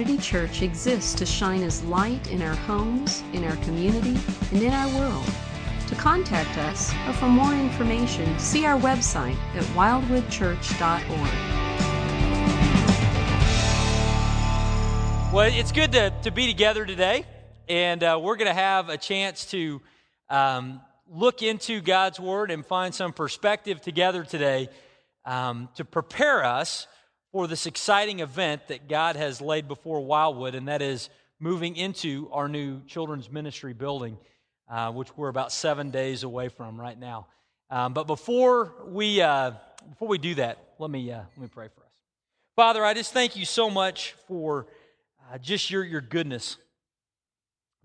Community Church exists to shine as light in our homes, in our community, and in our world. To contact us or for more information, see our website at wildwoodchurch.org. Well, it's good to, to be together today, and uh, we're going to have a chance to um, look into God's Word and find some perspective together today um, to prepare us for this exciting event that God has laid before Wildwood, and that is moving into our new children's ministry building, uh, which we're about seven days away from right now. Um, but before we uh, before we do that, let me uh, let me pray for us. Father, I just thank you so much for uh, just your your goodness.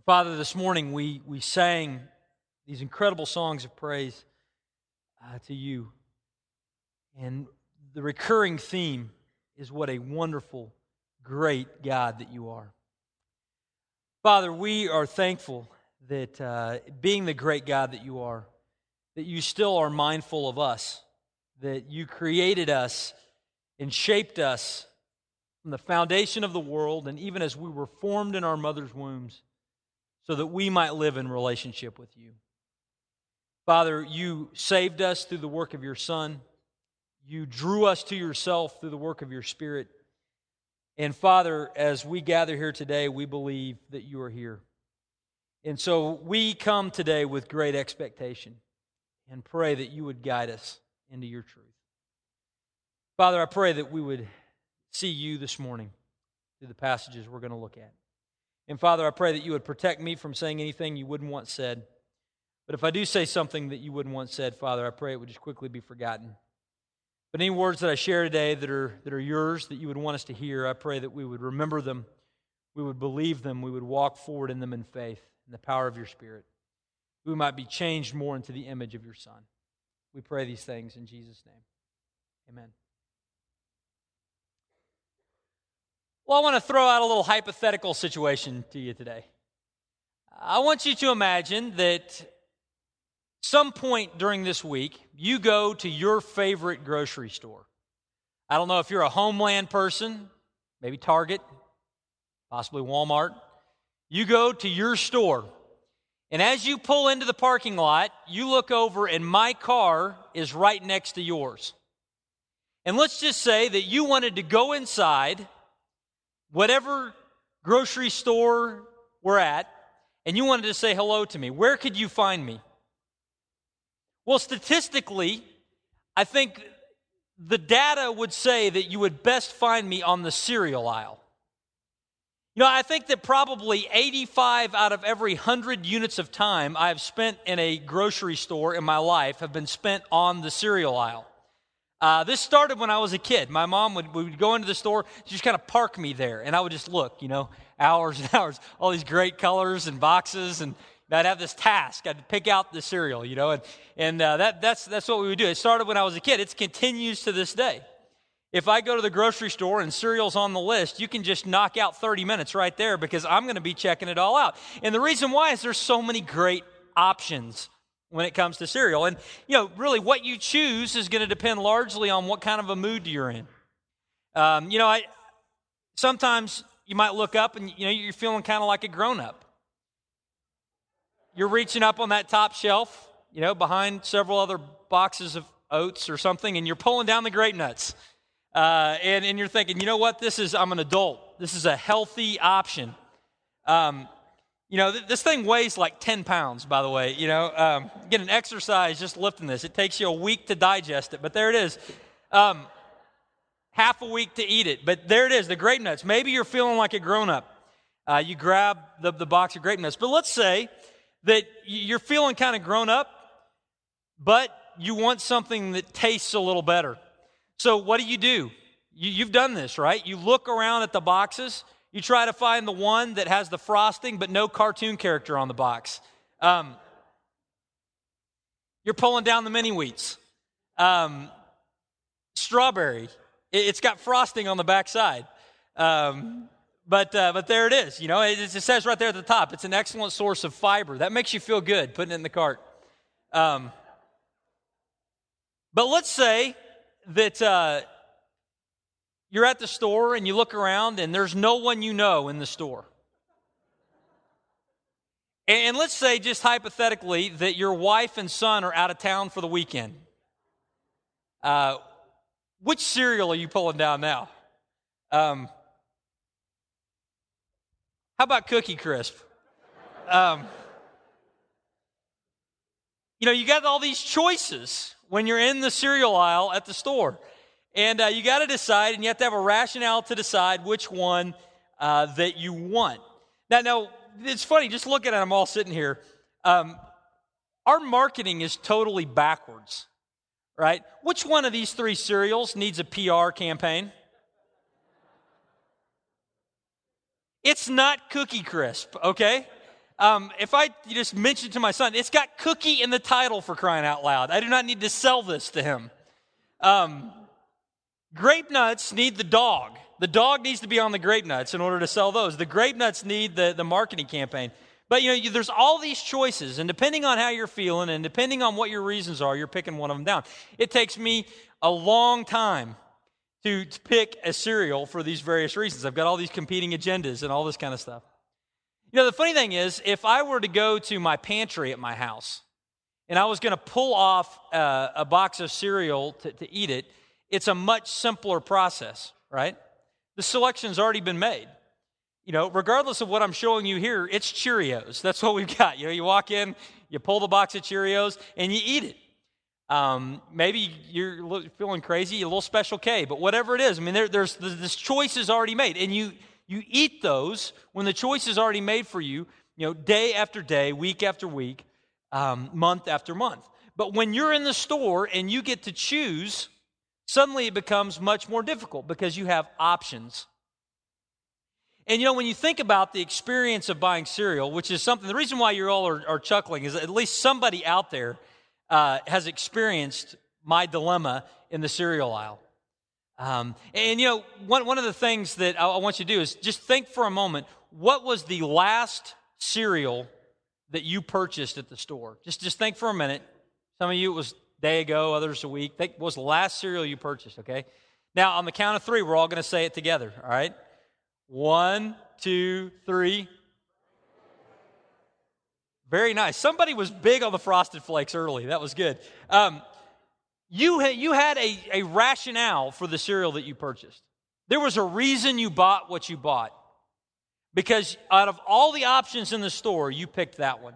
Father, this morning we we sang these incredible songs of praise uh, to you, and the recurring theme is what a wonderful, great God that you are. Father, we are thankful that uh, being the great God that you are, that you still are mindful of us, that you created us and shaped us from the foundation of the world, and even as we were formed in our mother's wombs, so that we might live in relationship with you. Father, you saved us through the work of your Son. You drew us to yourself through the work of your Spirit. And Father, as we gather here today, we believe that you are here. And so we come today with great expectation and pray that you would guide us into your truth. Father, I pray that we would see you this morning through the passages we're going to look at. And Father, I pray that you would protect me from saying anything you wouldn't want said. But if I do say something that you wouldn't want said, Father, I pray it would just quickly be forgotten. But any words that I share today that are, that are yours, that you would want us to hear, I pray that we would remember them, we would believe them, we would walk forward in them in faith, in the power of your Spirit. We might be changed more into the image of your Son. We pray these things in Jesus' name. Amen. Well, I want to throw out a little hypothetical situation to you today. I want you to imagine that some point during this week, you go to your favorite grocery store. I don't know if you're a homeland person, maybe Target, possibly Walmart. You go to your store, and as you pull into the parking lot, you look over, and my car is right next to yours. And let's just say that you wanted to go inside, whatever grocery store we're at, and you wanted to say hello to me. Where could you find me? Well, statistically, I think the data would say that you would best find me on the cereal aisle. You know, I think that probably 85 out of every 100 units of time I've spent in a grocery store in my life have been spent on the cereal aisle. Uh, this started when I was a kid. My mom would, would go into the store, she just kind of park me there, and I would just look, you know, hours and hours, all these great colors and boxes, and I'd have this task. I'd pick out the cereal, you know, and, and uh, that, that's, that's what we would do. It started when I was a kid. It continues to this day. If I go to the grocery store and cereal's on the list, you can just knock out 30 minutes right there because I'm going to be checking it all out. And the reason why is there's so many great options when it comes to cereal. And, you know, really what you choose is going to depend largely on what kind of a mood you're in. Um, you know, I, sometimes you might look up and, you know, you're feeling kind of like a grown up you're reaching up on that top shelf, you know, behind several other boxes of oats or something, and you're pulling down the grape nuts. Uh, and, and you're thinking, you know what? This is, I'm an adult. This is a healthy option. Um, you know, th- this thing weighs like 10 pounds, by the way. You know, um, get an exercise just lifting this. It takes you a week to digest it, but there it is. Um, half a week to eat it, but there it is, the grape nuts. Maybe you're feeling like a grown up. Uh, you grab the, the box of grape nuts. But let's say that you're feeling kind of grown up, but you want something that tastes a little better. So, what do you do? You, have done this, right? You look around at the boxes, you try to find the one that has the frosting, but no cartoon character on the box. Um, you're pulling down the mini wheats. Um, strawberry, it, has got frosting on the backside. Um, but, uh, but there it is. You know, it, it, says right there at the top, it's an excellent source of fiber. That makes you feel good putting it in the cart. Um, but let's say that uh, you're at the store and you look around and there's no one you know in the store. And let's say, just hypothetically, that your wife and son are out of town for the weekend. Uh, which cereal are you pulling down now? Um, how about Cookie Crisp? Um, you know, you got all these choices when you're in the cereal aisle at the store. And uh, you got to decide, and you have to have a rationale to decide which one uh, that you want. Now, now, it's funny, just looking at them all sitting here. Um, our marketing is totally backwards, right? Which one of these three cereals needs a PR campaign? It's not Cookie Crisp, okay? Um, if I just mention to my son, it's got cookie in the title for crying out loud. I do not need to sell this to him. Um, grape nuts need the dog. The dog needs to be on the grape nuts in order to sell those. The grape nuts need the, the marketing campaign. But you know, you, there's all these choices, and depending on how you're feeling and depending on what your reasons are, you're picking one of them down. It takes me a long time to, to pick a cereal for these various reasons. I've got all these competing agendas and all this kind of stuff. You know, the funny thing is, if I were to go to my pantry at my house and I was going to pull off uh, a box of cereal to, to eat it, it's a much simpler process, right? The selection's already been made. You know, regardless of what I'm showing you here, it's Cheerios. That's what we've got. You know, you walk in, you pull the box of Cheerios, and you eat it. Um, maybe you're feeling crazy, a little special K, but whatever it is, I mean, there, there's this choice is already made, and you you eat those when the choice is already made for you. You know, day after day, week after week, um, month after month. But when you're in the store and you get to choose, suddenly it becomes much more difficult because you have options. And you know, when you think about the experience of buying cereal, which is something, the reason why you all are, are chuckling is at least somebody out there uh, has experienced my dilemma in the cereal aisle. Um, and you know, one, one of the things that I, I want you to do is just think for a moment what was the last cereal that you purchased at the store? Just, just think for a minute. Some of you, it was day ago, others a week. Think was the last cereal you purchased, okay? Now, on the count of three, we're all going to say it together, all right? One, two, three. Very nice. Somebody was big on the frosted flakes early. That was good. Um, you, ha- you had a, a rationale for the cereal that you purchased. There was a reason you bought what you bought. Because out of all the options in the store, you picked that one.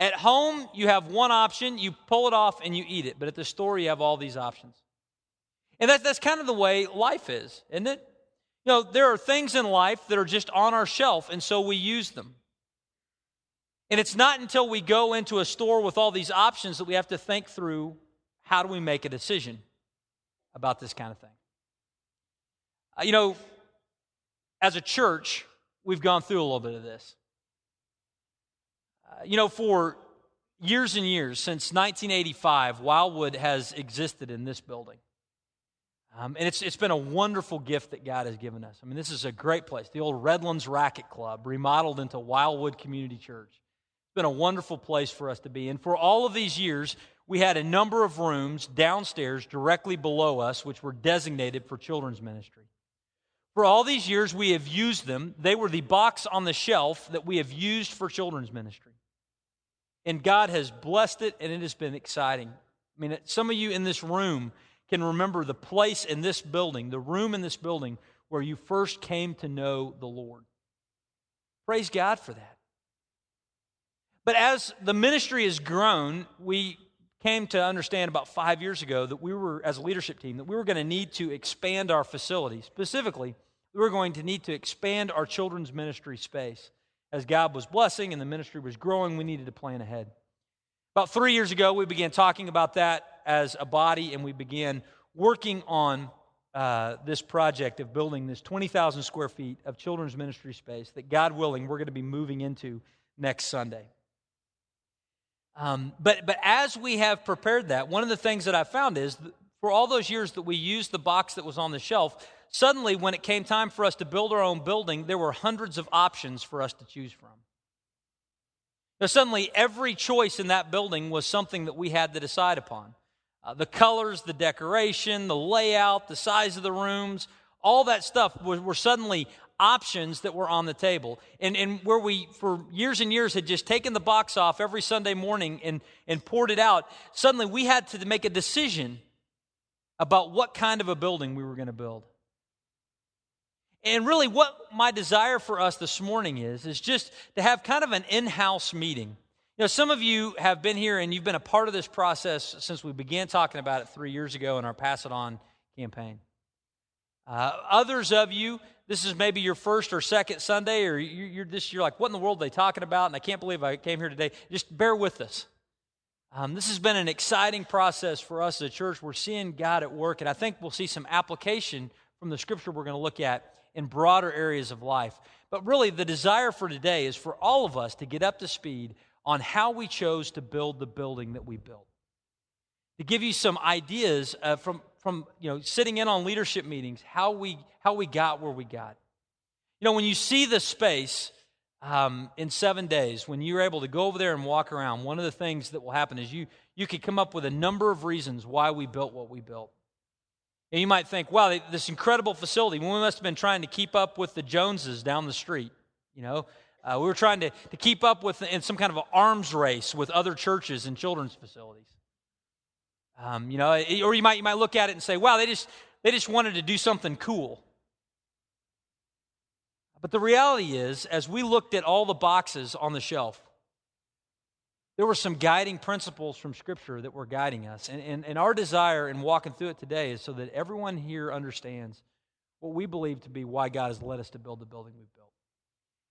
At home, you have one option, you pull it off and you eat it. But at the store, you have all these options. And that's, that's kind of the way life is, isn't it? You know, there are things in life that are just on our shelf, and so we use them. And it's not until we go into a store with all these options that we have to think through how do we make a decision about this kind of thing. Uh, you know, as a church, we've gone through a little bit of this. Uh, you know, for years and years, since 1985, Wildwood has existed in this building. Um, and it's, it's been a wonderful gift that God has given us. I mean, this is a great place. The old Redlands Racket Club, remodeled into Wildwood Community Church. Been a wonderful place for us to be. And for all of these years, we had a number of rooms downstairs directly below us, which were designated for children's ministry. For all these years, we have used them. They were the box on the shelf that we have used for children's ministry. And God has blessed it, and it has been exciting. I mean, some of you in this room can remember the place in this building, the room in this building where you first came to know the Lord. Praise God for that. But as the ministry has grown, we came to understand about five years ago that we were, as a leadership team, that we were going to need to expand our facility. Specifically, we were going to need to expand our children's ministry space. As God was blessing and the ministry was growing, we needed to plan ahead. About three years ago, we began talking about that as a body, and we began working on uh, this project of building this 20,000 square feet of children's ministry space that, God willing, we're going to be moving into next Sunday. Um, but, but as we have prepared that, one of the things that I found is for all those years that we used the box that was on the shelf, suddenly when it came time for us to build our own building, there were hundreds of options for us to choose from. Now, suddenly, every choice in that building was something that we had to decide upon. Uh, the colors, the decoration, the layout, the size of the rooms, All that stuff were, were suddenly options that were on the table. And, and where we, for years and years, had just taken the box off every Sunday morning and, and poured it out, suddenly we had to make a decision about what kind of a building we were going to build. And really, what my desire for us this morning is, is just to have kind of an in house meeting. You know, some of you have been here and you've been a part of this process since we began talking about it three years ago in our Pass It On campaign. Uh, others of you, this is maybe your first or second Sunday, or you're, just, you're like, what in the world are they talking about? And I can't believe I came here today. Just bear with us. Um, this has been an exciting process for us as a church. We're seeing God at work, and I think we'll see some application from the scripture we're going to look at in broader areas of life. But really, the desire for today is for all of us to get up to speed on how we chose to build the building that we built. To give you some ideas uh, from, from you know, sitting in on leadership meetings, how we, how we got where we got. You know, when you see the space um, in seven days, when you're able to go over there and walk around, one of the things that will happen is you, you could come up with a number of reasons why we built what we built. And you might think, wow, this incredible facility, we must have been trying to keep up with the Joneses down the street. You know, uh, we were trying to, to keep up with in some kind of an arms race with other churches and children's facilities. Um, you know, or you might you might look at it and say, "Wow, they just they just wanted to do something cool." But the reality is, as we looked at all the boxes on the shelf, there were some guiding principles from Scripture that were guiding us. And, and, and our desire in walking through it today is so that everyone here understands what we believe to be why God has led us to build the building we've built.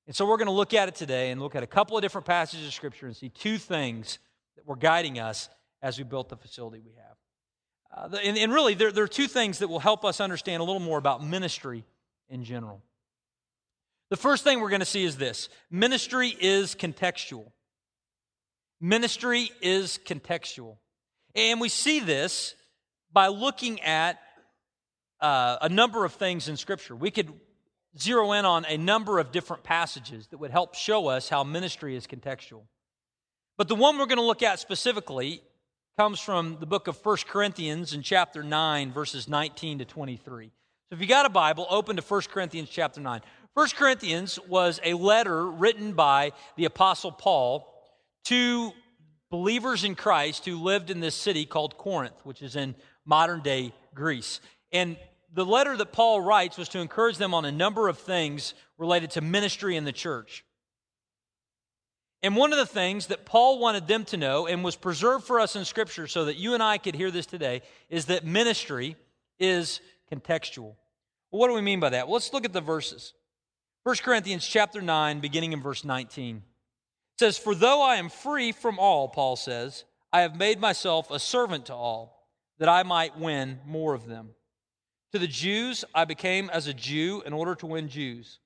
And so we're going to look at it today and look at a couple of different passages of Scripture and see two things that were guiding us as we built the facility we have. Uh, and, and, really, there, there are two things that will help us understand a little more about ministry in general. The first thing we're going to see is this ministry is contextual. Ministry is contextual. And we see this by looking at uh, a number of things in Scripture. We could zero in on a number of different passages that would help show us how ministry is contextual. But the one we're going to look at specifically comes from the book of 1 Corinthians in chapter 9, verses 19 to 23. So if you got a Bible, open to 1 Corinthians chapter 9. 1 Corinthians was a letter written by the Apostle Paul to believers in Christ who lived in this city called Corinth, which is in modern day Greece. And the letter that Paul writes was to encourage them on a number of things related to ministry in the church. And one of the things that Paul wanted them to know and was preserved for us in Scripture so that you and I could hear this today is that ministry is contextual. Well, what do we mean by that? Well, let's look at the verses. 1 Corinthians chapter 9, beginning in verse 19. It says, For though I am free from all, Paul says, I have made myself a servant to all, that I might win more of them. To the Jews, I became as a Jew in order to win Jews.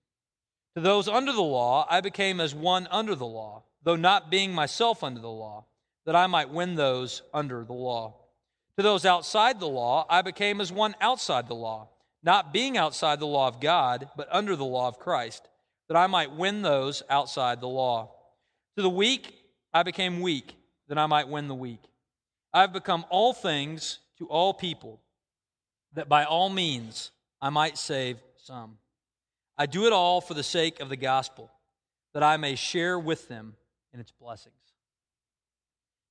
To those under the law, I became as one under the law, though not being myself under the law, that I might win those under the law. To those outside the law, I became as one outside the law, not being outside the law of God, but under the law of Christ, that I might win those outside the law. To the weak, I became weak, that I might win the weak. I have become all things to all people that by all means I might save some. I do it all for the sake of the gospel, that I may share with them in its blessings.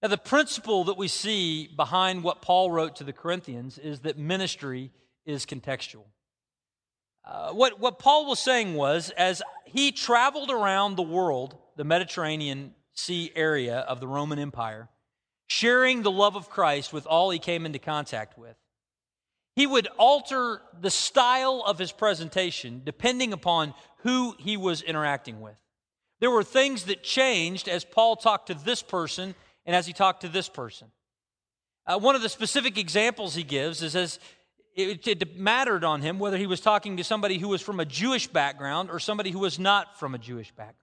Now, the principle that we see behind what Paul wrote to the Corinthians is that ministry is contextual. Uh, what, what Paul was saying was, as he traveled around the world, the Mediterranean Sea area of the Roman Empire, sharing the love of Christ with all he came into contact with, he would alter the style of his presentation depending upon who he was interacting with. There were things that changed as Paul talked to this person and as he talked to this person. Uh, one of the specific examples he gives is as it, it mattered on him whether he was talking to somebody who was from a Jewish background or somebody who was not from a Jewish background.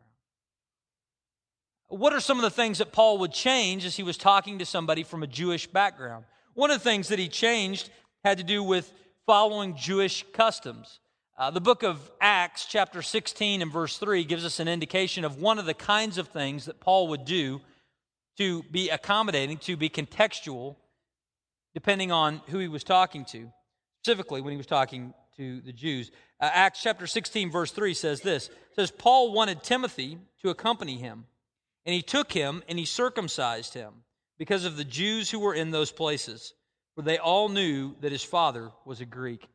What are some of the things that Paul would change as he was talking to somebody from a Jewish background? One of the things that he changed had to do with following Jewish customs. Uh, the book of Acts, chapter 16 and verse 3, gives us an indication of one of the kinds of things that Paul would do to be accommodating, to be contextual, depending on who he was talking to, specifically when he was talking to the Jews. Uh, Acts chapter 16, verse 3 says this says, Paul wanted Timothy to accompany him, and he took him and he circumcised him because of the Jews who were in those places, for they all knew that his father was a Greek.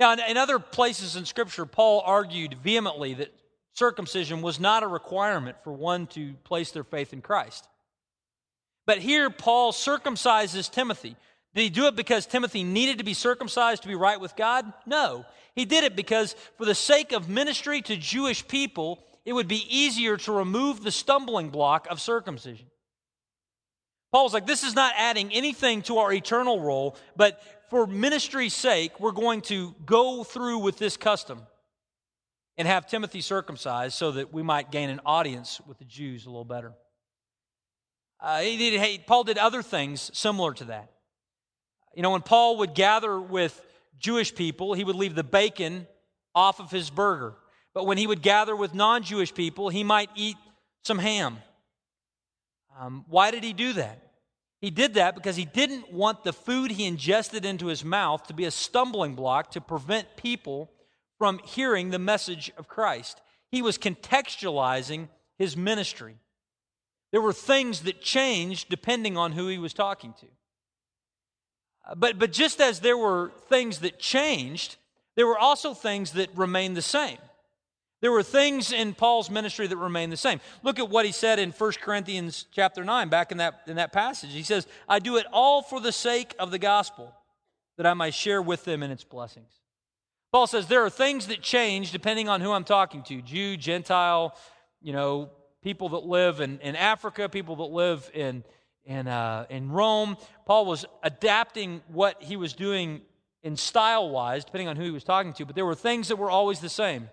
Now, in, other places in Scripture, Paul argued vehemently that circumcision was not a requirement for one to place their faith in Christ. But here, Paul circumcises Timothy. Did he do it because Timothy needed to be circumcised to be right with God? No. He did it because, for the sake of ministry to Jewish people, it would be easier to remove the stumbling block of circumcision. Paul's like, this is not adding anything to our eternal role, but for ministry's sake, we're going to go through with this custom and have Timothy circumcised so that we might gain an audience with the Jews a little better. Uh, he did, hey, Paul did other things similar to that. You know, when Paul would gather with Jewish people, he would leave the bacon off of his burger. But when he would gather with non Jewish people, he might eat some ham. Um, why did he do that? He did that because he didn't want the food he ingested into his mouth to be a stumbling block to prevent people from hearing the message of Christ. He was contextualizing his ministry. There were things that changed depending on who he was talking to. Uh, but, but just as there were things that changed, there were also things that remained the same. There were things in Paul's ministry that remained the same. Look at what he said in 1 Corinthians chapter 9, back in that, in that passage. He says, I do it all for the sake of the gospel, that I might share with them in its blessings. Paul says there are things that change depending on who I'm talking to Jew, Gentile, you know, people that live in, in Africa, people that live in, in, uh, in Rome. Paul was adapting what he was doing in style wise, depending on who he was talking to, but there were things that were always the same.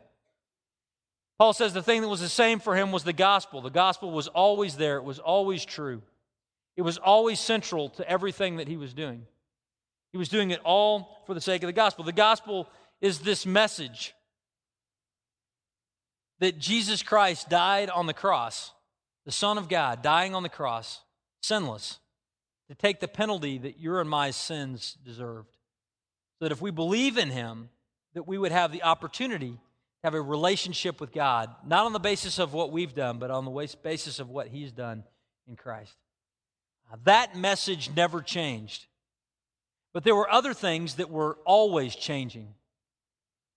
Paul says the thing that was the same for him was the gospel. The gospel was always there, it was always true, it was always central to everything that he was doing. He was doing it all for the sake of the gospel. The gospel is this message that Jesus Christ died on the cross, the Son of God dying on the cross, sinless, to take the penalty that your and my sins deserved. So that if we believe in him, that we would have the opportunity have a relationship with God, not on the basis of what we've done, but on the basis of what he's done in Christ. That message never changed. But there were other things that were always changing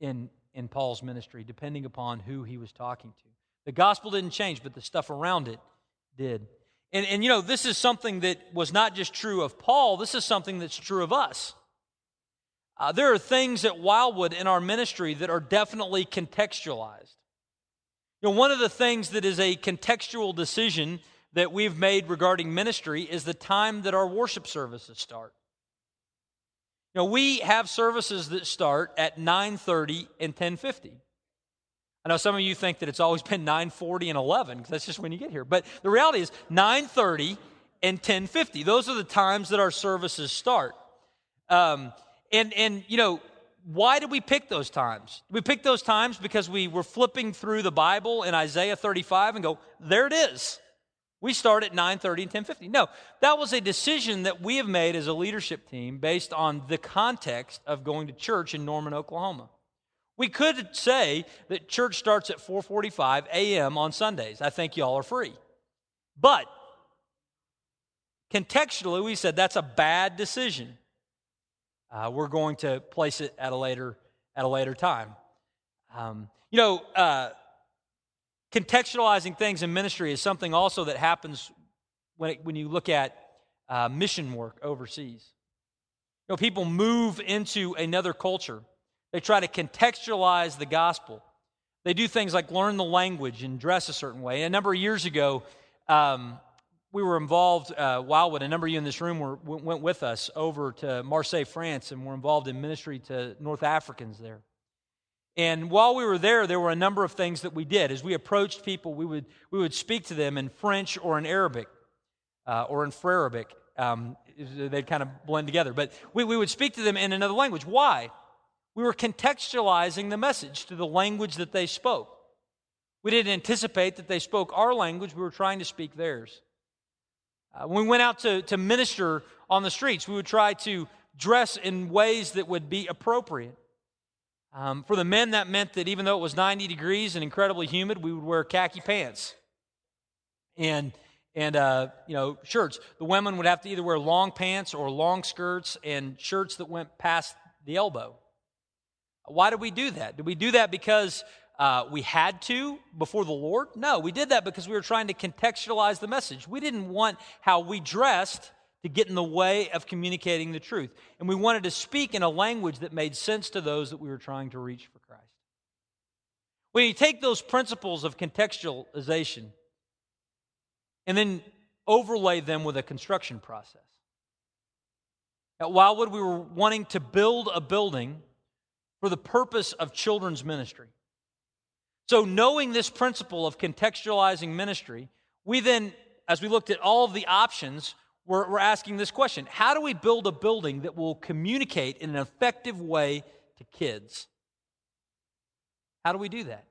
in in Paul's ministry, depending upon who he was talking to. The gospel didn't change, but the stuff around it did. And, and you know, this is something that was not just true of Paul, this is something that's true of us. Uh, there are things at Wildwood in our ministry that are definitely contextualized. You know, one of the things that is a contextual decision that we've made regarding ministry is the time that our worship services start. You know, we have services that start at 9:30 and 10:50. I know some of you think that it's always been 9:40 and 11 because that's just when you get here. But the reality is 9:30 and 10:50. Those are the times that our services start. Um, and and you know, why did we pick those times? We picked those times because we were flipping through the Bible in Isaiah 35 and go, there it is. We start at 9:30 and 10:50. No, that was a decision that we have made as a leadership team based on the context of going to church in Norman, Oklahoma. We could say that church starts at 4:45 a.m. on Sundays. I think y'all are free. But contextually, we said that's a bad decision. Uh, we're going to place it at a later at a later time. Um, you know, uh, contextualizing things in ministry is something also that happens when, it, when you look at uh, mission work overseas. You know, people move into another culture. They try to contextualize the gospel. They do things like learn the language and dress a certain way. a number of years ago, um, we were involved, uh, Wildwood, a number of you in this room were, went with us over to Marseille, France, and were involved in ministry to North Africans there. And while we were there, there were a number of things that we did. As we approached people, we would, we would speak to them in French or in Arabic uh, or in Frarabic. Um, they'd kind of blend together. But we, we would speak to them in another language. Why? We were contextualizing the message to the language that they spoke. We didn't anticipate that they spoke our language, we were trying to speak theirs. Uh, when we went out to, to minister on the streets, we would try to dress in ways that would be appropriate. Um, for the men, that meant that even though it was 90 degrees and incredibly humid, we would wear khaki pants and and uh, you know shirts. The women would have to either wear long pants or long skirts and shirts that went past the elbow. Why did we do that? Did we do that because uh, we had to before the Lord? No, we did that because we were trying to contextualize the message. We didn't want how we dressed to get in the way of communicating the truth. And we wanted to speak in a language that made sense to those that we were trying to reach for Christ. When you take those principles of contextualization and then overlay them with a construction process. At Wildwood, we were wanting to build a building for the purpose of children's ministry. So, knowing this principle of contextualizing ministry, we then, as we looked at all of the options, we're, we're asking this question How do we build a building that will communicate in an effective way to kids? How do we do that?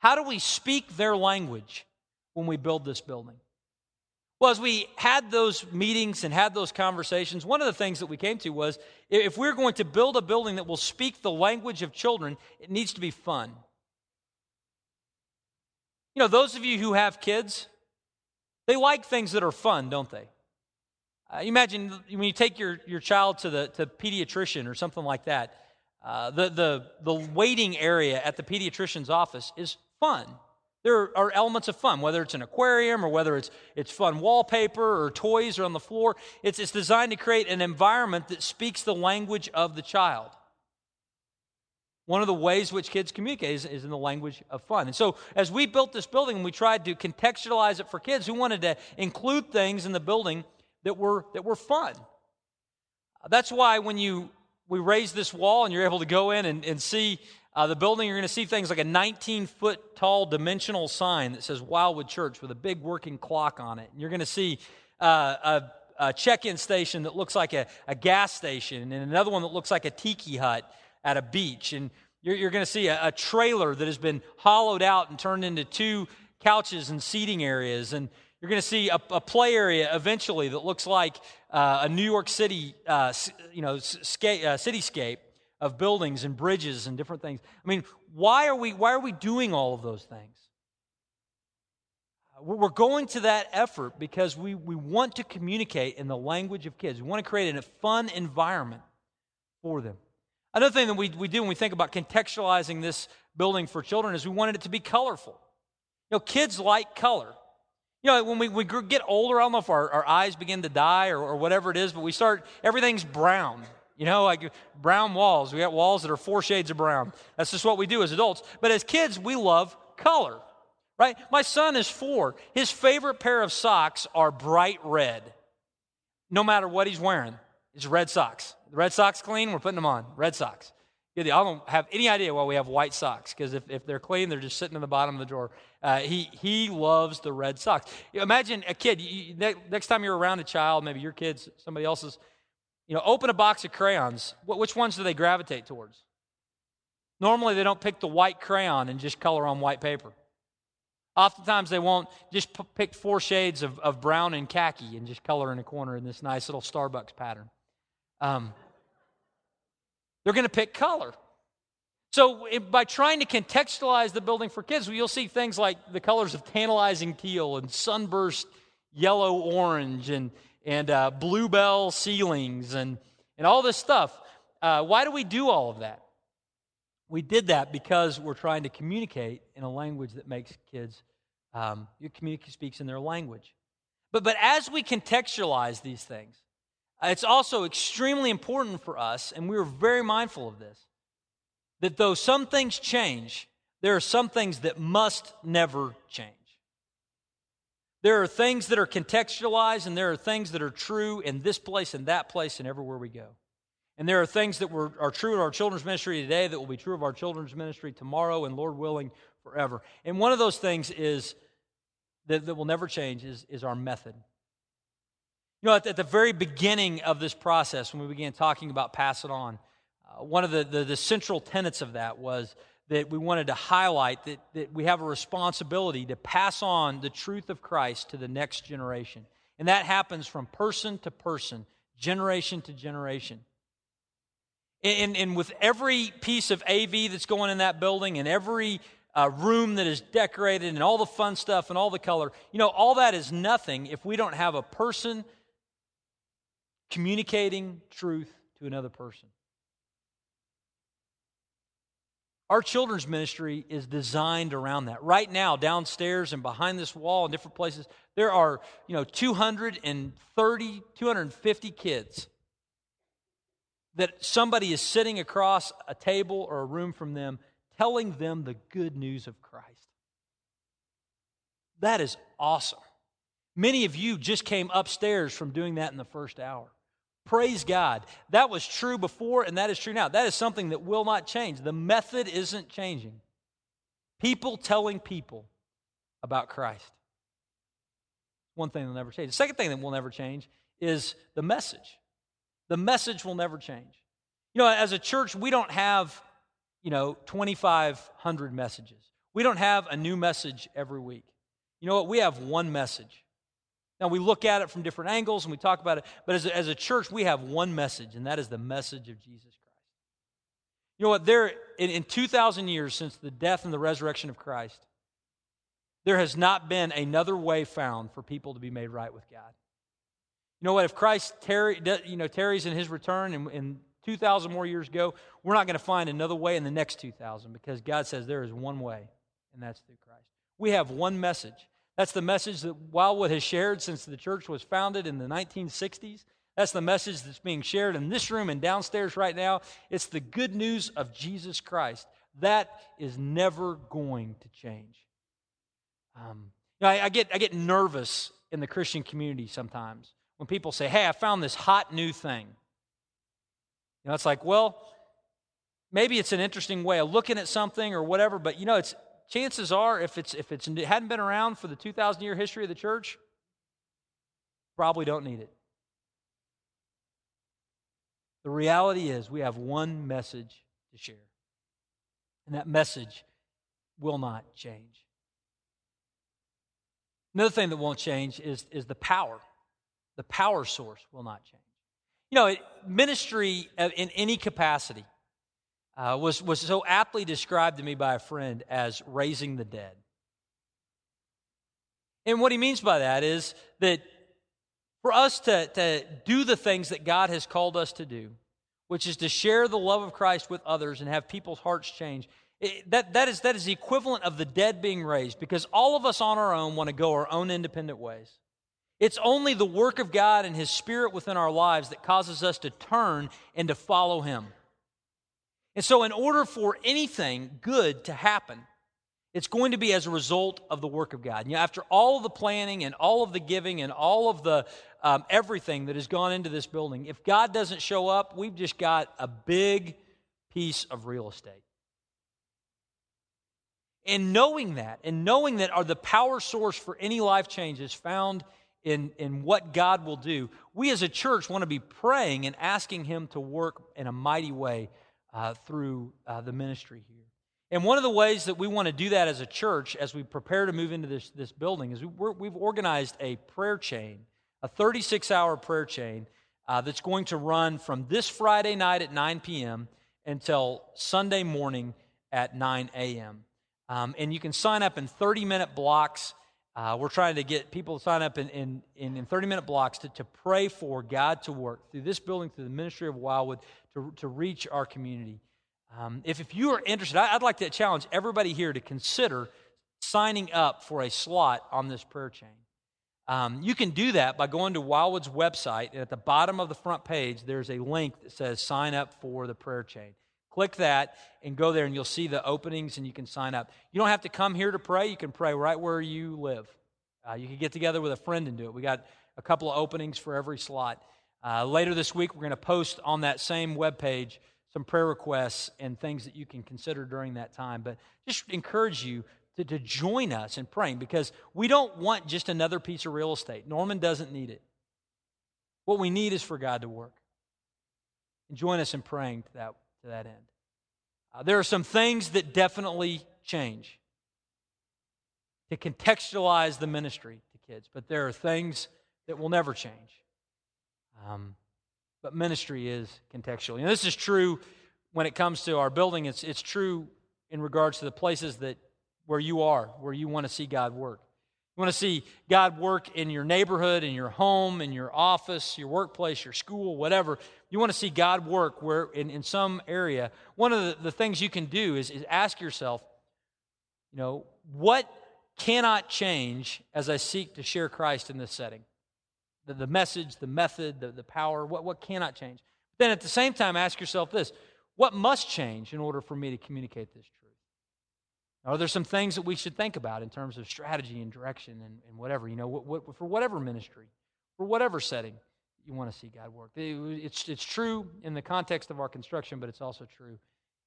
How do we speak their language when we build this building? Well, as we had those meetings and had those conversations, one of the things that we came to was if we're going to build a building that will speak the language of children, it needs to be fun. Know, those of you who have kids, they like things that are fun, don't they? Uh, imagine when you take your, your child to the to pediatrician or something like that. Uh, the, the, the waiting area at the pediatrician's office is fun. There are elements of fun, whether it's an aquarium or whether it's, it's fun wallpaper or toys are on the floor. It's, it's designed to create an environment that speaks the language of the child. One of the ways which kids communicate is, is in the language of fun. And so, as we built this building and we tried to contextualize it for kids, we wanted to include things in the building that were, that were fun. That's why when you we raise this wall and you're able to go in and, and see uh, the building, you're going to see things like a 19 foot tall dimensional sign that says Wildwood Church with a big working clock on it. And you're going to see uh, a, a check in station that looks like a, a, gas station and another one that looks like a tiki hut at a beach. And you're, you're going to see a, a trailer that has been hollowed out and turned into two couches and seating areas. And you're going to see a, a, play area eventually that looks like uh, a New York City, uh, you know, sca- uh, cityscape of buildings and bridges and different things. I mean, why are we why are we doing all of those things? We're going to that effort because we, we want to communicate in the language of kids. We want to create a fun environment for them. Another thing that we, we do when we think about contextualizing this building for children is we wanted it to be colorful. You know, kids like color. You know, when we, we get older, I don't know if our, our eyes begin to die or, or whatever it is, but we start, everything's brown. You know, like brown walls. We got walls that are four shades of brown. That's just what we do as adults. But as kids, we love color, right? My son is four. His favorite pair of socks are bright red, no matter what he's wearing. It's red socks. The red socks clean, we're putting them on. Red socks. I don't have any idea why we have white socks, because if, if they're clean, they're just sitting in the bottom of the drawer. Uh, he, he loves the red socks. imagine a kid, you, next time you're around a child, maybe your kids, somebody else's, you know, open a box of crayons. Which ones do they gravitate towards? Normally, they don't pick the white crayon and just color on white paper. Oftentimes, they won't just p- pick four shades of, of brown and khaki and just color in a corner in this nice little Starbucks pattern. Um, they're going to pick color. So, by trying to contextualize the building for kids, you'll see things like the colors of tantalizing teal and sunburst yellow orange and, and uh, bluebell ceilings and, and all this stuff. Uh, why do we do all of that? We did that because we're trying to communicate in a language that makes kids um, communicate speaks in their language. But, but as we contextualize these things, Uh, it's also extremely important for us, and we are very mindful of this, that though some things change, there are some things that must never change. There are things that are contextualized, and there are things that are true in this place and that place and everywhere we go. And there are things that were, are true in our children's ministry today that will be true of our children's ministry tomorrow and, Lord willing, forever. And one of those things is that, that will never change is, is our method. You know, at, at, the very beginning of this process, when we began talking about pass it on, uh, one of the, the, the, central tenets of that was that we wanted to highlight that, that we have a responsibility to pass on the truth of Christ to the next generation. And that happens from person to person, generation to generation. And, and with every piece of AV that's going in that building and every uh, room that is decorated and all the fun stuff and all the color, you know, all that is nothing if we don't have a person communicating truth to another person. Our children's ministry is designed around that. Right now, downstairs and behind this wall in different places, there are, you know, 230, 250 kids that somebody is sitting across a table or a room from them telling them the good news of Christ. That is awesome. Many of you just came upstairs from doing that in the first hour. Praise God. That was true before, and that is true now. That is something that will not change. The method isn't changing. People telling people about Christ. One thing will never change. The second thing that will never change is the message. The message will never change. You know, as a church, we don't have, you know, 2,500 messages. We don't have a new message every week. You know what? We have one message. Now, we look at it from different angles and we talk about it, but as a, as a church, we have one message, and that is the message of Jesus Christ. You know what? There, in, in 2,000 years since the death and the resurrection of Christ, there has not been another way found for people to be made right with God. You know what? If Christ tarry, you know, tarries in his return and, and 2,000 more years go, we're not going to find another way in the next 2,000 because God says there is one way, and that's through Christ. We have one message. That's the message that Wildwood has shared since the church was founded in the 1960s. That's the message that's being shared in this room and downstairs right now. It's the good news of Jesus Christ. That is never going to change. Um, you know, I, I, get, I get nervous in the Christian community sometimes when people say, Hey, I found this hot new thing. You know, it's like, well, maybe it's an interesting way of looking at something or whatever, but you know, it's chances are, if, it's, if it's, it hadn't been around for the 2,000 year history of the church, probably don't need it. The reality is, we have one message to share, and that message will not change. Another thing that won't change is, is the power. The power source will not change. You know, ministry uh, in any capacity uh, was, was so aptly described to me by a friend as raising the dead. And what he means by that is that for us to, to do the things that God has called us to do, which is to share the love of Christ with others and have people's hearts change, it, that, that, is, that is the equivalent of the dead being raised because all of us on our own want to go our own independent ways. It's only the work of God and His Spirit within our lives that causes us to turn and to follow Him. And so, in order for anything good to happen, it's going to be as a result of the work of God. You know, after all of the planning and all of the giving and all of the um, everything that has gone into this building, if God doesn't show up, we've just got a big piece of real estate. And knowing that, and knowing that are the power source for any life change is found in, in what God will do, we as a church want to be praying and asking Him to work in a mighty way uh, through uh, the ministry here. And one of the ways that we want to do that as a church, as we prepare to move into this, this building, is we have organized a prayer chain, a 36 hour prayer chain uh, that's going to run from this Friday night at 9 p.m. until Sunday morning at 9 a.m. Um, and you can sign up in 30 minute blocks. Uh, we're trying to get people to sign up in, in, in 30 minute blocks to, to pray for God to work through this building, through the ministry of Wildwood, to, to reach our community. Um, if, if you are interested, I, I'd like to challenge everybody here to consider signing up for a slot on this prayer chain. Um, you can do that by going to Wildwood's website, and at the bottom of the front page, there's a link that says sign up for the prayer chain. Click that and go there, and you'll see the openings, and you can sign up. You don't have to come here to pray, you can pray right where you live. Uh, you can get together with a friend and do it. We got a couple of openings for every slot. Uh, later this week, we're going to post on that same web page some prayer requests and things that you can consider during that time. But just encourage you to, to join us in praying because we don't want just another piece of real estate. Norman doesn't need it. What we need is for God to work. And join us in praying to that, to that end. Uh, there are some things that definitely change to contextualize the ministry to kids, but there are things that will never change. Um, but ministry is contextual. And this is true when it comes to our building, it's, it's true in regards to the places that where you are, where you want to see God work. You want to see God work in your neighborhood, in your home, in your office, your workplace, your school, whatever. You want to see God work where in, in some area. One of the, the things you can do is, is ask yourself, you know, what cannot change as I seek to share Christ in this setting? The, the message, the method, the, the power, what, what cannot change? Then at the same time, ask yourself this what must change in order for me to communicate this truth? Are there some things that we should think about in terms of strategy and direction and, and whatever, you know, what, what, for whatever ministry, for whatever setting you want to see God work? It's, it's true in the context of our construction, but it's also true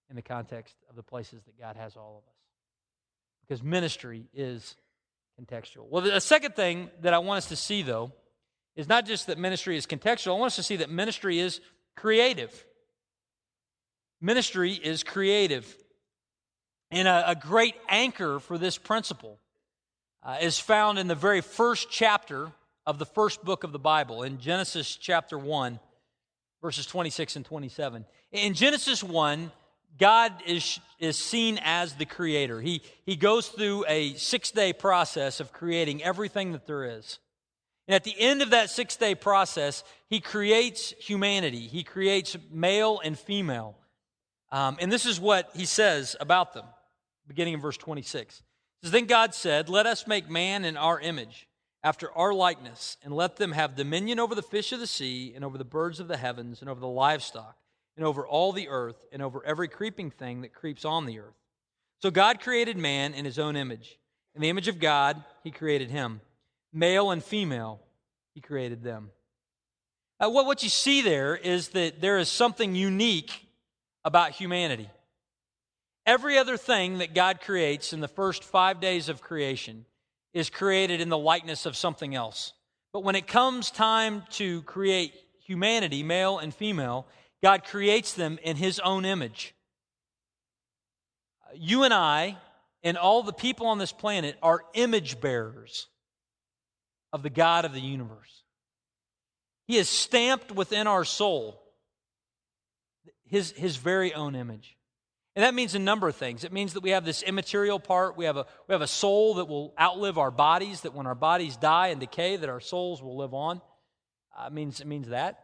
in the context of the places that God has all of us. Because ministry is contextual. Well, the second thing that I want us to see, though, is not just that ministry is contextual, I want us to see that ministry is creative. Ministry is creative. And a, a great anchor for this principle uh, is found in the very first chapter of the first book of the Bible, in Genesis chapter 1, verses 26 and 27. In Genesis 1, God is, is seen as the creator. He, he goes through a six day process of creating everything that there is. And at the end of that six day process, he creates humanity. He creates male and female. Um, and this is what he says about them beginning in verse 26. Says, Then God said, Let us make man in our image, after our likeness, and let them have dominion over the fish of the sea, and over the birds of the heavens, and over the livestock, and over all the earth, and over every creeping thing that creeps on the earth. So God created man in his own image. In the image of God, he created him. Male and female, he created them. What, what you see there is that there is something unique about humanity. Every other thing that God creates in the first five days of creation is created in the likeness of something else. But when it comes time to create humanity, male and female, God creates them in His own image. You and I, and all the people on this planet, are image bearers of the God of the universe. He is stamped within our soul His, his very own image. And that means a number of things. It means that we have this immaterial part. We have a, we have a soul that will outlive our bodies, that when our bodies die and decay, that our souls will live on. Uh, it, means, it means that.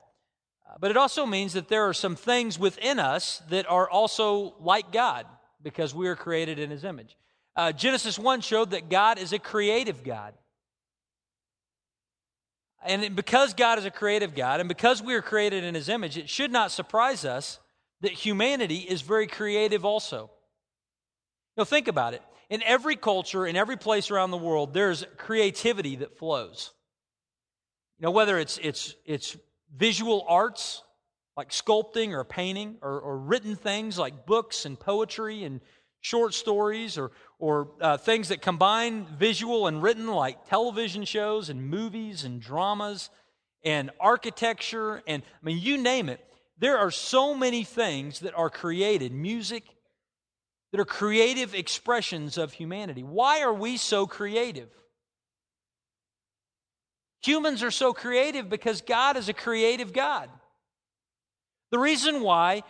Uh, but it also means that there are some things within us that are also like God because we are created in his image. Uh, Genesis 1 showed that God is a creative God. And because God is a creative God, and because we are created in his image, it should not surprise us that humanity is very creative also. Now, think about it. In every culture, in every place around the world, there's creativity that flows. You know, whether it's, it's, it's visual arts, like sculpting or painting, or, or written things like books and poetry and short stories, or, or uh, things that combine visual and written, like television shows and movies and dramas and architecture, and I mean, you name it. There are so many things that are created, music, that are creative expressions of humanity. Why are we so creative? Humans are so creative because God is a creative God. The reason why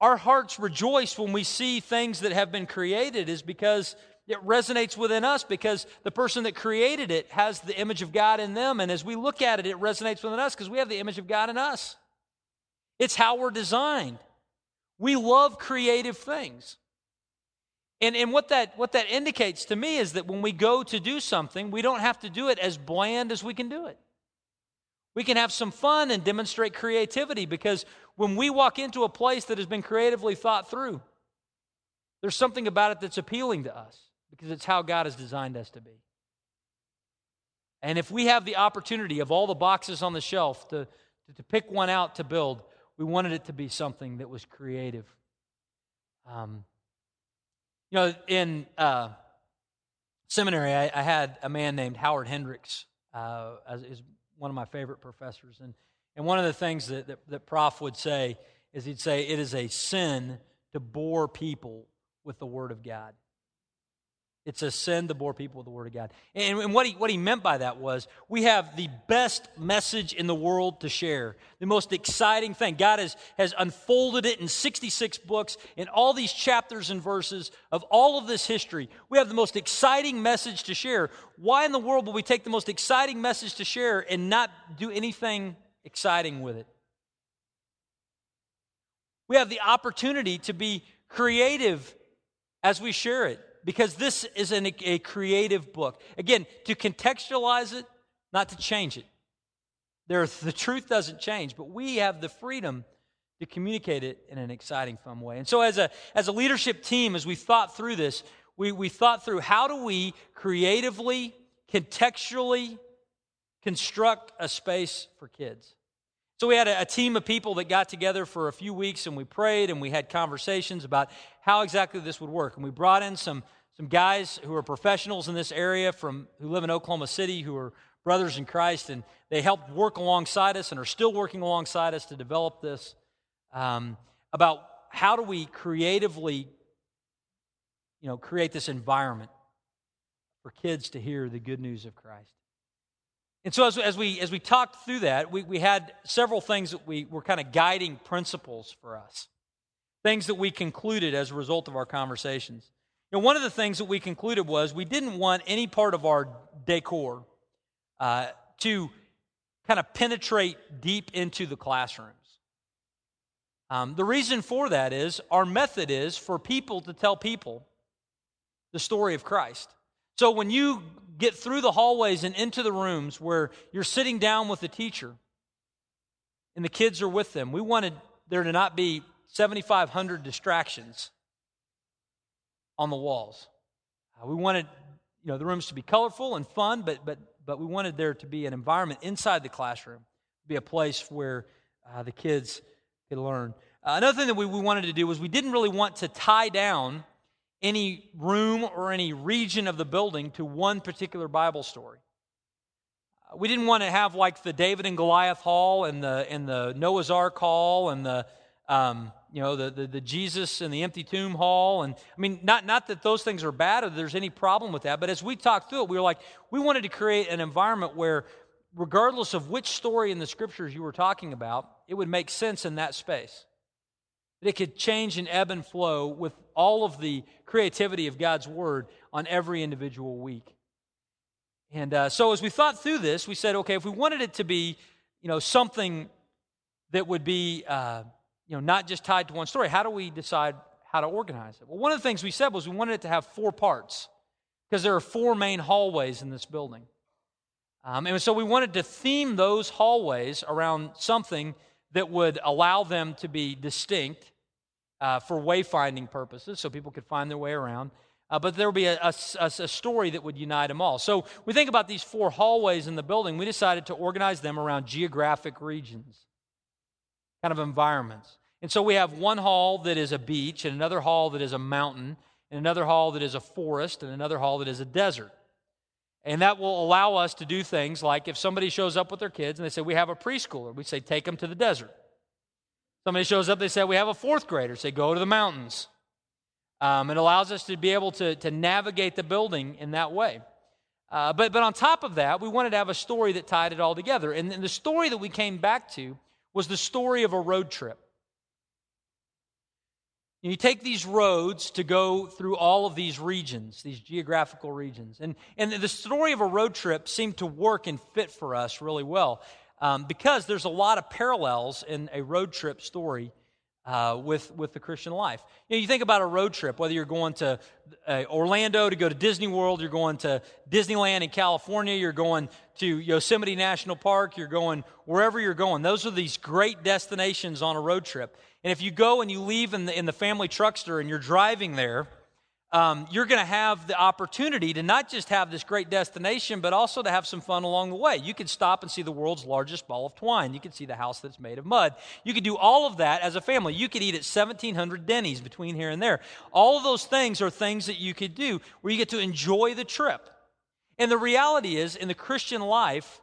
our hearts rejoice when we see things that have been created is because it resonates within us because the person that created it has the image of God in them. And as we look at it, it resonates within us because we have the image of God in us. It's how we're designed. We love creative things. And, and what, that, what that indicates to me is that when we go to do something, we don't have to do it as bland as we can do it. We can have some fun and demonstrate creativity because when we walk into a place that has been creatively thought through, there's something about it that's appealing to us because it's how God has designed us to be. And if we have the opportunity of all the boxes on the shelf to, to, to pick one out to build, we wanted it to be something that was creative. Um, you know, in uh, seminary, I, I, had a man named Howard Hendricks uh, is one of my favorite professors, and and one of the things that, that that Prof would say is he'd say it is a sin to bore people with the Word of God. It's a send the more people with the Word of God. And, and, what, he, what he meant by that was we have the best message in the world to share, the most exciting thing. God has, has unfolded it in 66 books, in all these chapters and verses of all of this history. We have the most exciting message to share. Why in the world will we take the most exciting message to share and not do anything exciting with it? We have the opportunity to be creative as we share it because this is an, a creative book. Again, to contextualize it, not to change it. There, the truth doesn't change, but we have the freedom to communicate it in an exciting, fun way. And so, as a, as a leadership team, as we thought through this, we, we thought through how do we creatively, contextually construct a space for kids. So we had a, a, team of people that got together for a few weeks and we prayed and we had conversations about how exactly this would work. And we brought in some, some guys who are professionals in this area from who live in Oklahoma City who are brothers in Christ and they helped work alongside us and are still working alongside us to develop this um, about how do we creatively you know create this environment for kids to hear the good news of Christ. And so as, as, we, as we talked through that, we, we had several things that we were kind of guiding principles for us, things that we concluded as a result of our conversations. You know, one of the things that we concluded was we didn't want any part of our decor uh, to kind of penetrate deep into the classrooms. Um, the reason for that is our method is for people to tell people the story of Christ. So when you get through the hallways and into the rooms where you're sitting down with the teacher and the kids are with them, we wanted there to not be 7,500 distractions on the walls. Uh, we wanted you know, the rooms to be colorful and fun, but, but, but we wanted there to be an environment inside the classroom, be a place where uh, the kids could learn. Uh, another thing that we, we wanted to do was we didn't really want to tie down any room or any region of the building to one particular Bible story. Uh, we didn't want to have like the David and Goliath Hall and the, and the Noah's Ark Hall and the, um, you know, the, the, the, Jesus and the empty tomb hall. And I mean, not, not that those things are bad or there's any problem with that, but as we talked through it, we were like, we wanted to create an environment where, regardless of which story in the scriptures you were talking about, it would make sense in that space. That it could change and ebb and flow with all of the creativity of God's Word on every individual week. And uh, so as we thought through this, we said, okay, if we wanted it to be, you know, something that would be, uh, you know, not just tied to one story, how do we decide how to organize it? Well, one of the things we said was we wanted it to have four parts because there are four main hallways in this building. Um, and so we wanted to theme those hallways around something that would allow them to be distinct uh, for wayfinding purposes, so people could find their way around. Uh, but there would be a, a, a, story that would unite them all. So we think about these four hallways in the building. We decided to organize them around geographic regions, kind of environments. And so we have one hall that is a beach, and another hall that is a mountain, and another hall that is a forest, and another hall that is a desert. And that will allow us to do things like if somebody shows up with their kids and they say, We have a preschooler, we say, Take them to the desert. Somebody shows up, they say, We have a fourth grader, say, Go to the mountains. Um, it allows us to be able to, to navigate the building in that way. Uh, but, but on top of that, we wanted to have a story that tied it all together. And, and the story that we came back to was the story of a road trip. You take these roads to go through all of these regions, these geographical regions. And, and the story of a road trip seemed to work and fit for us really well um, because there's a lot of parallels in a road trip story uh, with, with the Christian life. You, know, you think about a road trip, whether you're going to uh, Orlando to go to Disney World, you're going to Disneyland in California, you're going to Yosemite National Park, you're going wherever you're going. Those are these great destinations on a road trip. And if you go and you leave in the, in the family truckster and you're driving there, um, you're going to have the opportunity to not just have this great destination, but also to have some fun along the way. You could stop and see the world's largest ball of twine. You could see the house that's made of mud. You could do all of that as a family. You could eat at 1,700 Denny's between here and there. All of those things are things that you could do where you get to enjoy the trip. And the reality is, in the Christian life,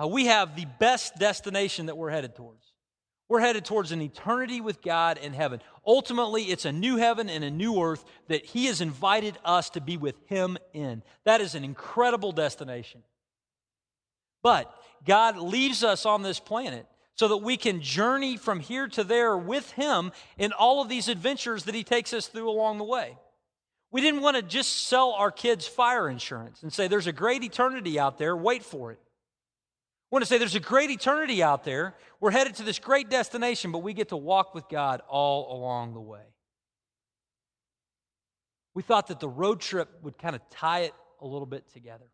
uh, we have the best destination that we're headed towards. We're headed towards an eternity with God in heaven. Ultimately, it's a new heaven and a new earth that He has invited us to be with Him in. That is an incredible destination. But God leaves us on this planet so that we can journey from here to there with Him in all of these adventures that He takes us through along the way. We didn't want to just sell our kids fire insurance and say, there's a great eternity out there, wait for it. Want to say there's a great eternity out there. We're headed to this great destination, but we get to walk with God all along the way. We thought that the road trip would kind of tie it a little bit together.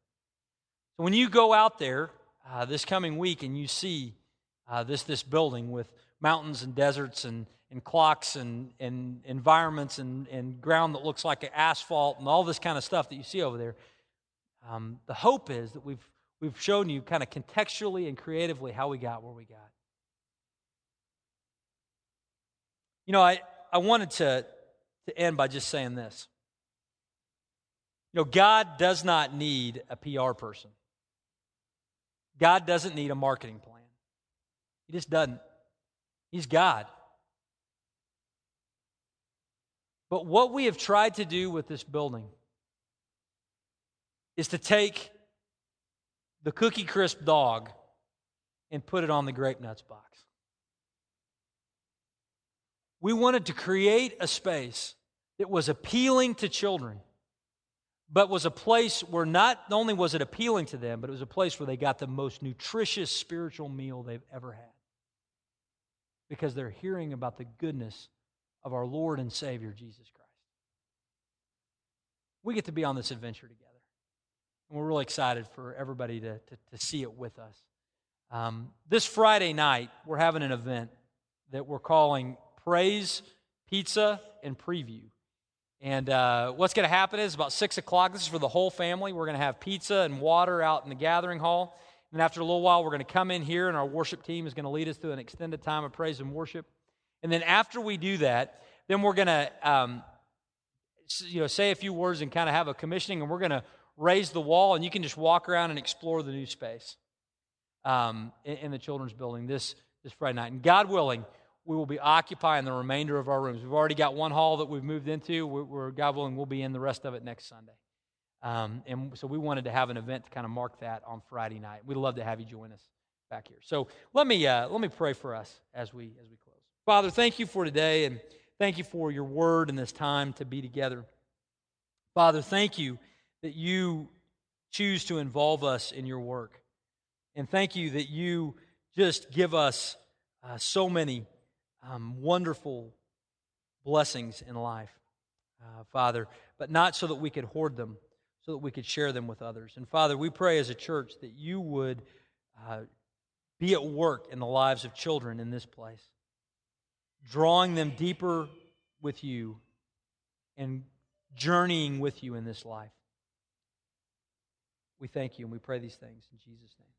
So when you go out there uh, this coming week and you see uh, this, this building with mountains and deserts and and clocks and, and environments and, and ground that looks like asphalt and all this kind of stuff that you see over there. Um, the hope is that we've, we've shown you kind of contextually and creatively how we got where we got. You know, I, I wanted to, to end by just saying this. You know, God does not need a PR person. God doesn't need a marketing plan. He just doesn't. He's God. But what we have tried to do with this building is to take the Cookie Crisp dog and put it on the grape nuts box. We wanted to create a space that was appealing to children, but was a place where not only was it appealing to them, but it was a place where they got the most nutritious spiritual meal they've ever had. Because they're hearing about the goodness of our Lord and Savior, Jesus Christ. We get to be on this adventure together. And we're really excited for everybody to, to, to see it with us. Um, this Friday night, we're having an event that we're calling Praise, Pizza, and Preview. And uh, what's going to happen is about 6 o'clock, this is for the whole family. We're going to have pizza and water out in the gathering hall. And after a little while, we're going to come in here, and our worship team is going to lead us through an extended time of praise and worship. And then after we do that, then we're going to um, you know, say a few words and kind of have a commissioning, and we're going to raise the wall, and you can just walk around and explore the new space um, in, in, the children's building this, this Friday night. And God willing, we will be occupying the remainder of our rooms. We've already got one hall that we've moved into. We're, we're God willing, we'll be in the rest of it next Sunday. Um, and so we wanted to have an event to kind of mark that on Friday night. We'd love to have you join us back here. So let me uh, let me pray for us as we as we close. Father, thank you for today, and thank you for your word and this time to be together. Father, thank you that you choose to involve us in your work. And thank you that you just give us uh, so many um, wonderful blessings in life, uh, Father, but not so that we could hoard them, so that we could share them with others. And Father, we pray as a church that you would uh, be at work in the lives of children in this place drawing them deeper with you and journeying with you in this life. We thank you and we pray these things in Jesus' name.